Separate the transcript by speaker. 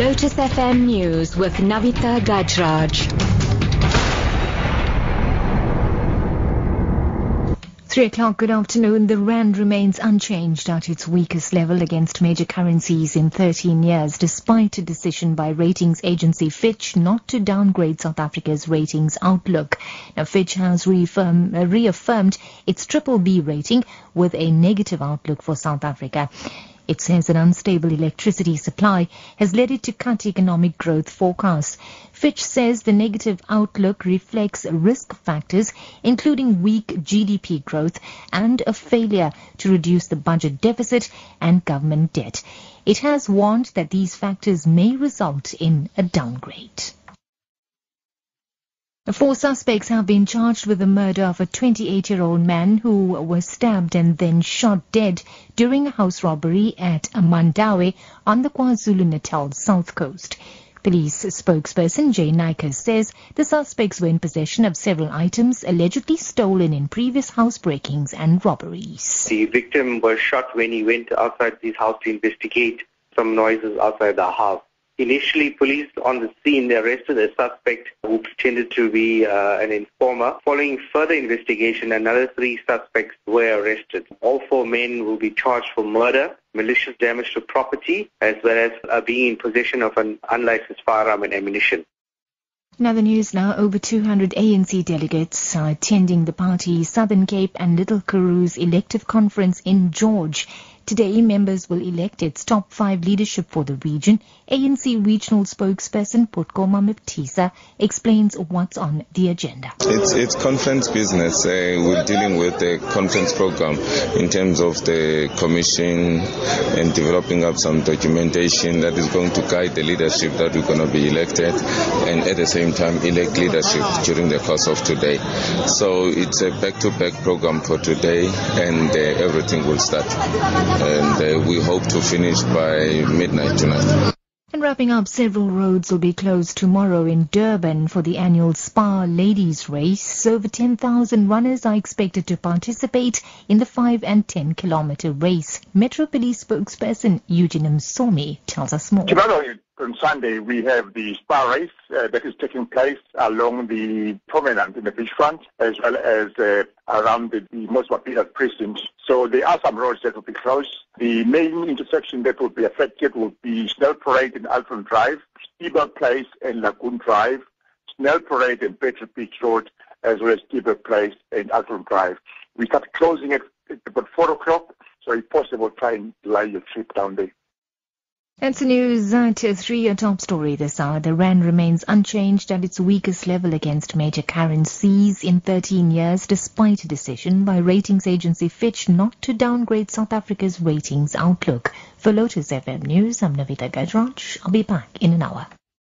Speaker 1: Lotus FM News with Navitha Gajraj.
Speaker 2: Three o'clock, good afternoon. The Rand remains unchanged at its weakest level against major currencies in 13 years, despite a decision by ratings agency Fitch not to downgrade South Africa's ratings outlook. Now, Fitch has uh, reaffirmed its triple B rating with a negative outlook for South Africa. It says an unstable electricity supply has led it to cut economic growth forecasts. Fitch says the negative outlook reflects risk factors, including weak GDP growth and a failure to reduce the budget deficit and government debt. It has warned that these factors may result in a downgrade. Four suspects have been charged with the murder of a 28-year-old man who was stabbed and then shot dead during a house robbery at Amandawe on the KwaZulu-Natal south coast. Police spokesperson Jay Naicker says the suspects were in possession of several items allegedly stolen in previous housebreakings and robberies.
Speaker 3: The victim was shot when he went outside his house to investigate some noises outside the house. Initially, police on the scene arrested a suspect who pretended to be uh, an informer. Following further investigation, another three suspects were arrested. All four men will be charged for murder, malicious damage to property, as well as uh, being in possession of an unlicensed firearm and ammunition.
Speaker 2: Another news now, over 200 ANC delegates are attending the party's Southern Cape and Little Karoo's elective conference in George. Today, members will elect its top five leadership for the region. ANC regional spokesperson Putkoma Maptisa explains what's on the agenda.
Speaker 4: It's, it's conference business. Uh, we're dealing with the conference program in terms of the commission and developing up some documentation that is going to guide the leadership that we're going to be elected and at the same time elect leadership during the course of today. So it's a back-to-back program for today and uh, everything will start and uh, we hope to finish by midnight tonight.
Speaker 2: And wrapping up, several roads will be closed tomorrow in Durban for the annual Spar Ladies Race. Over 10,000 runners are expected to participate in the 5 and 10 kilometer race. Metro Police spokesperson Eugene Msomi tells us more.
Speaker 5: On Sunday, we have the Spar race uh, that is taking place along the promenade in the beachfront, as well as uh, around the, the popular precinct. So there are some roads that will be closed. The main intersection that will be affected will be Snell Parade and Alton Drive, Stiebel Place and Lagoon Drive, Snell Parade and Petro Beach Road, as well as Stiebel Place and Alton Drive. We start closing at about 4 o'clock, so if possible, try and delay your trip down there.
Speaker 2: That's the news uh, at 3, a top story this hour. The Rand remains unchanged at its weakest level against major currencies in 13 years, despite a decision by ratings agency Fitch not to downgrade South Africa's ratings outlook. For Lotus FM News, I'm Navitha Gajraj. I'll be back in an hour.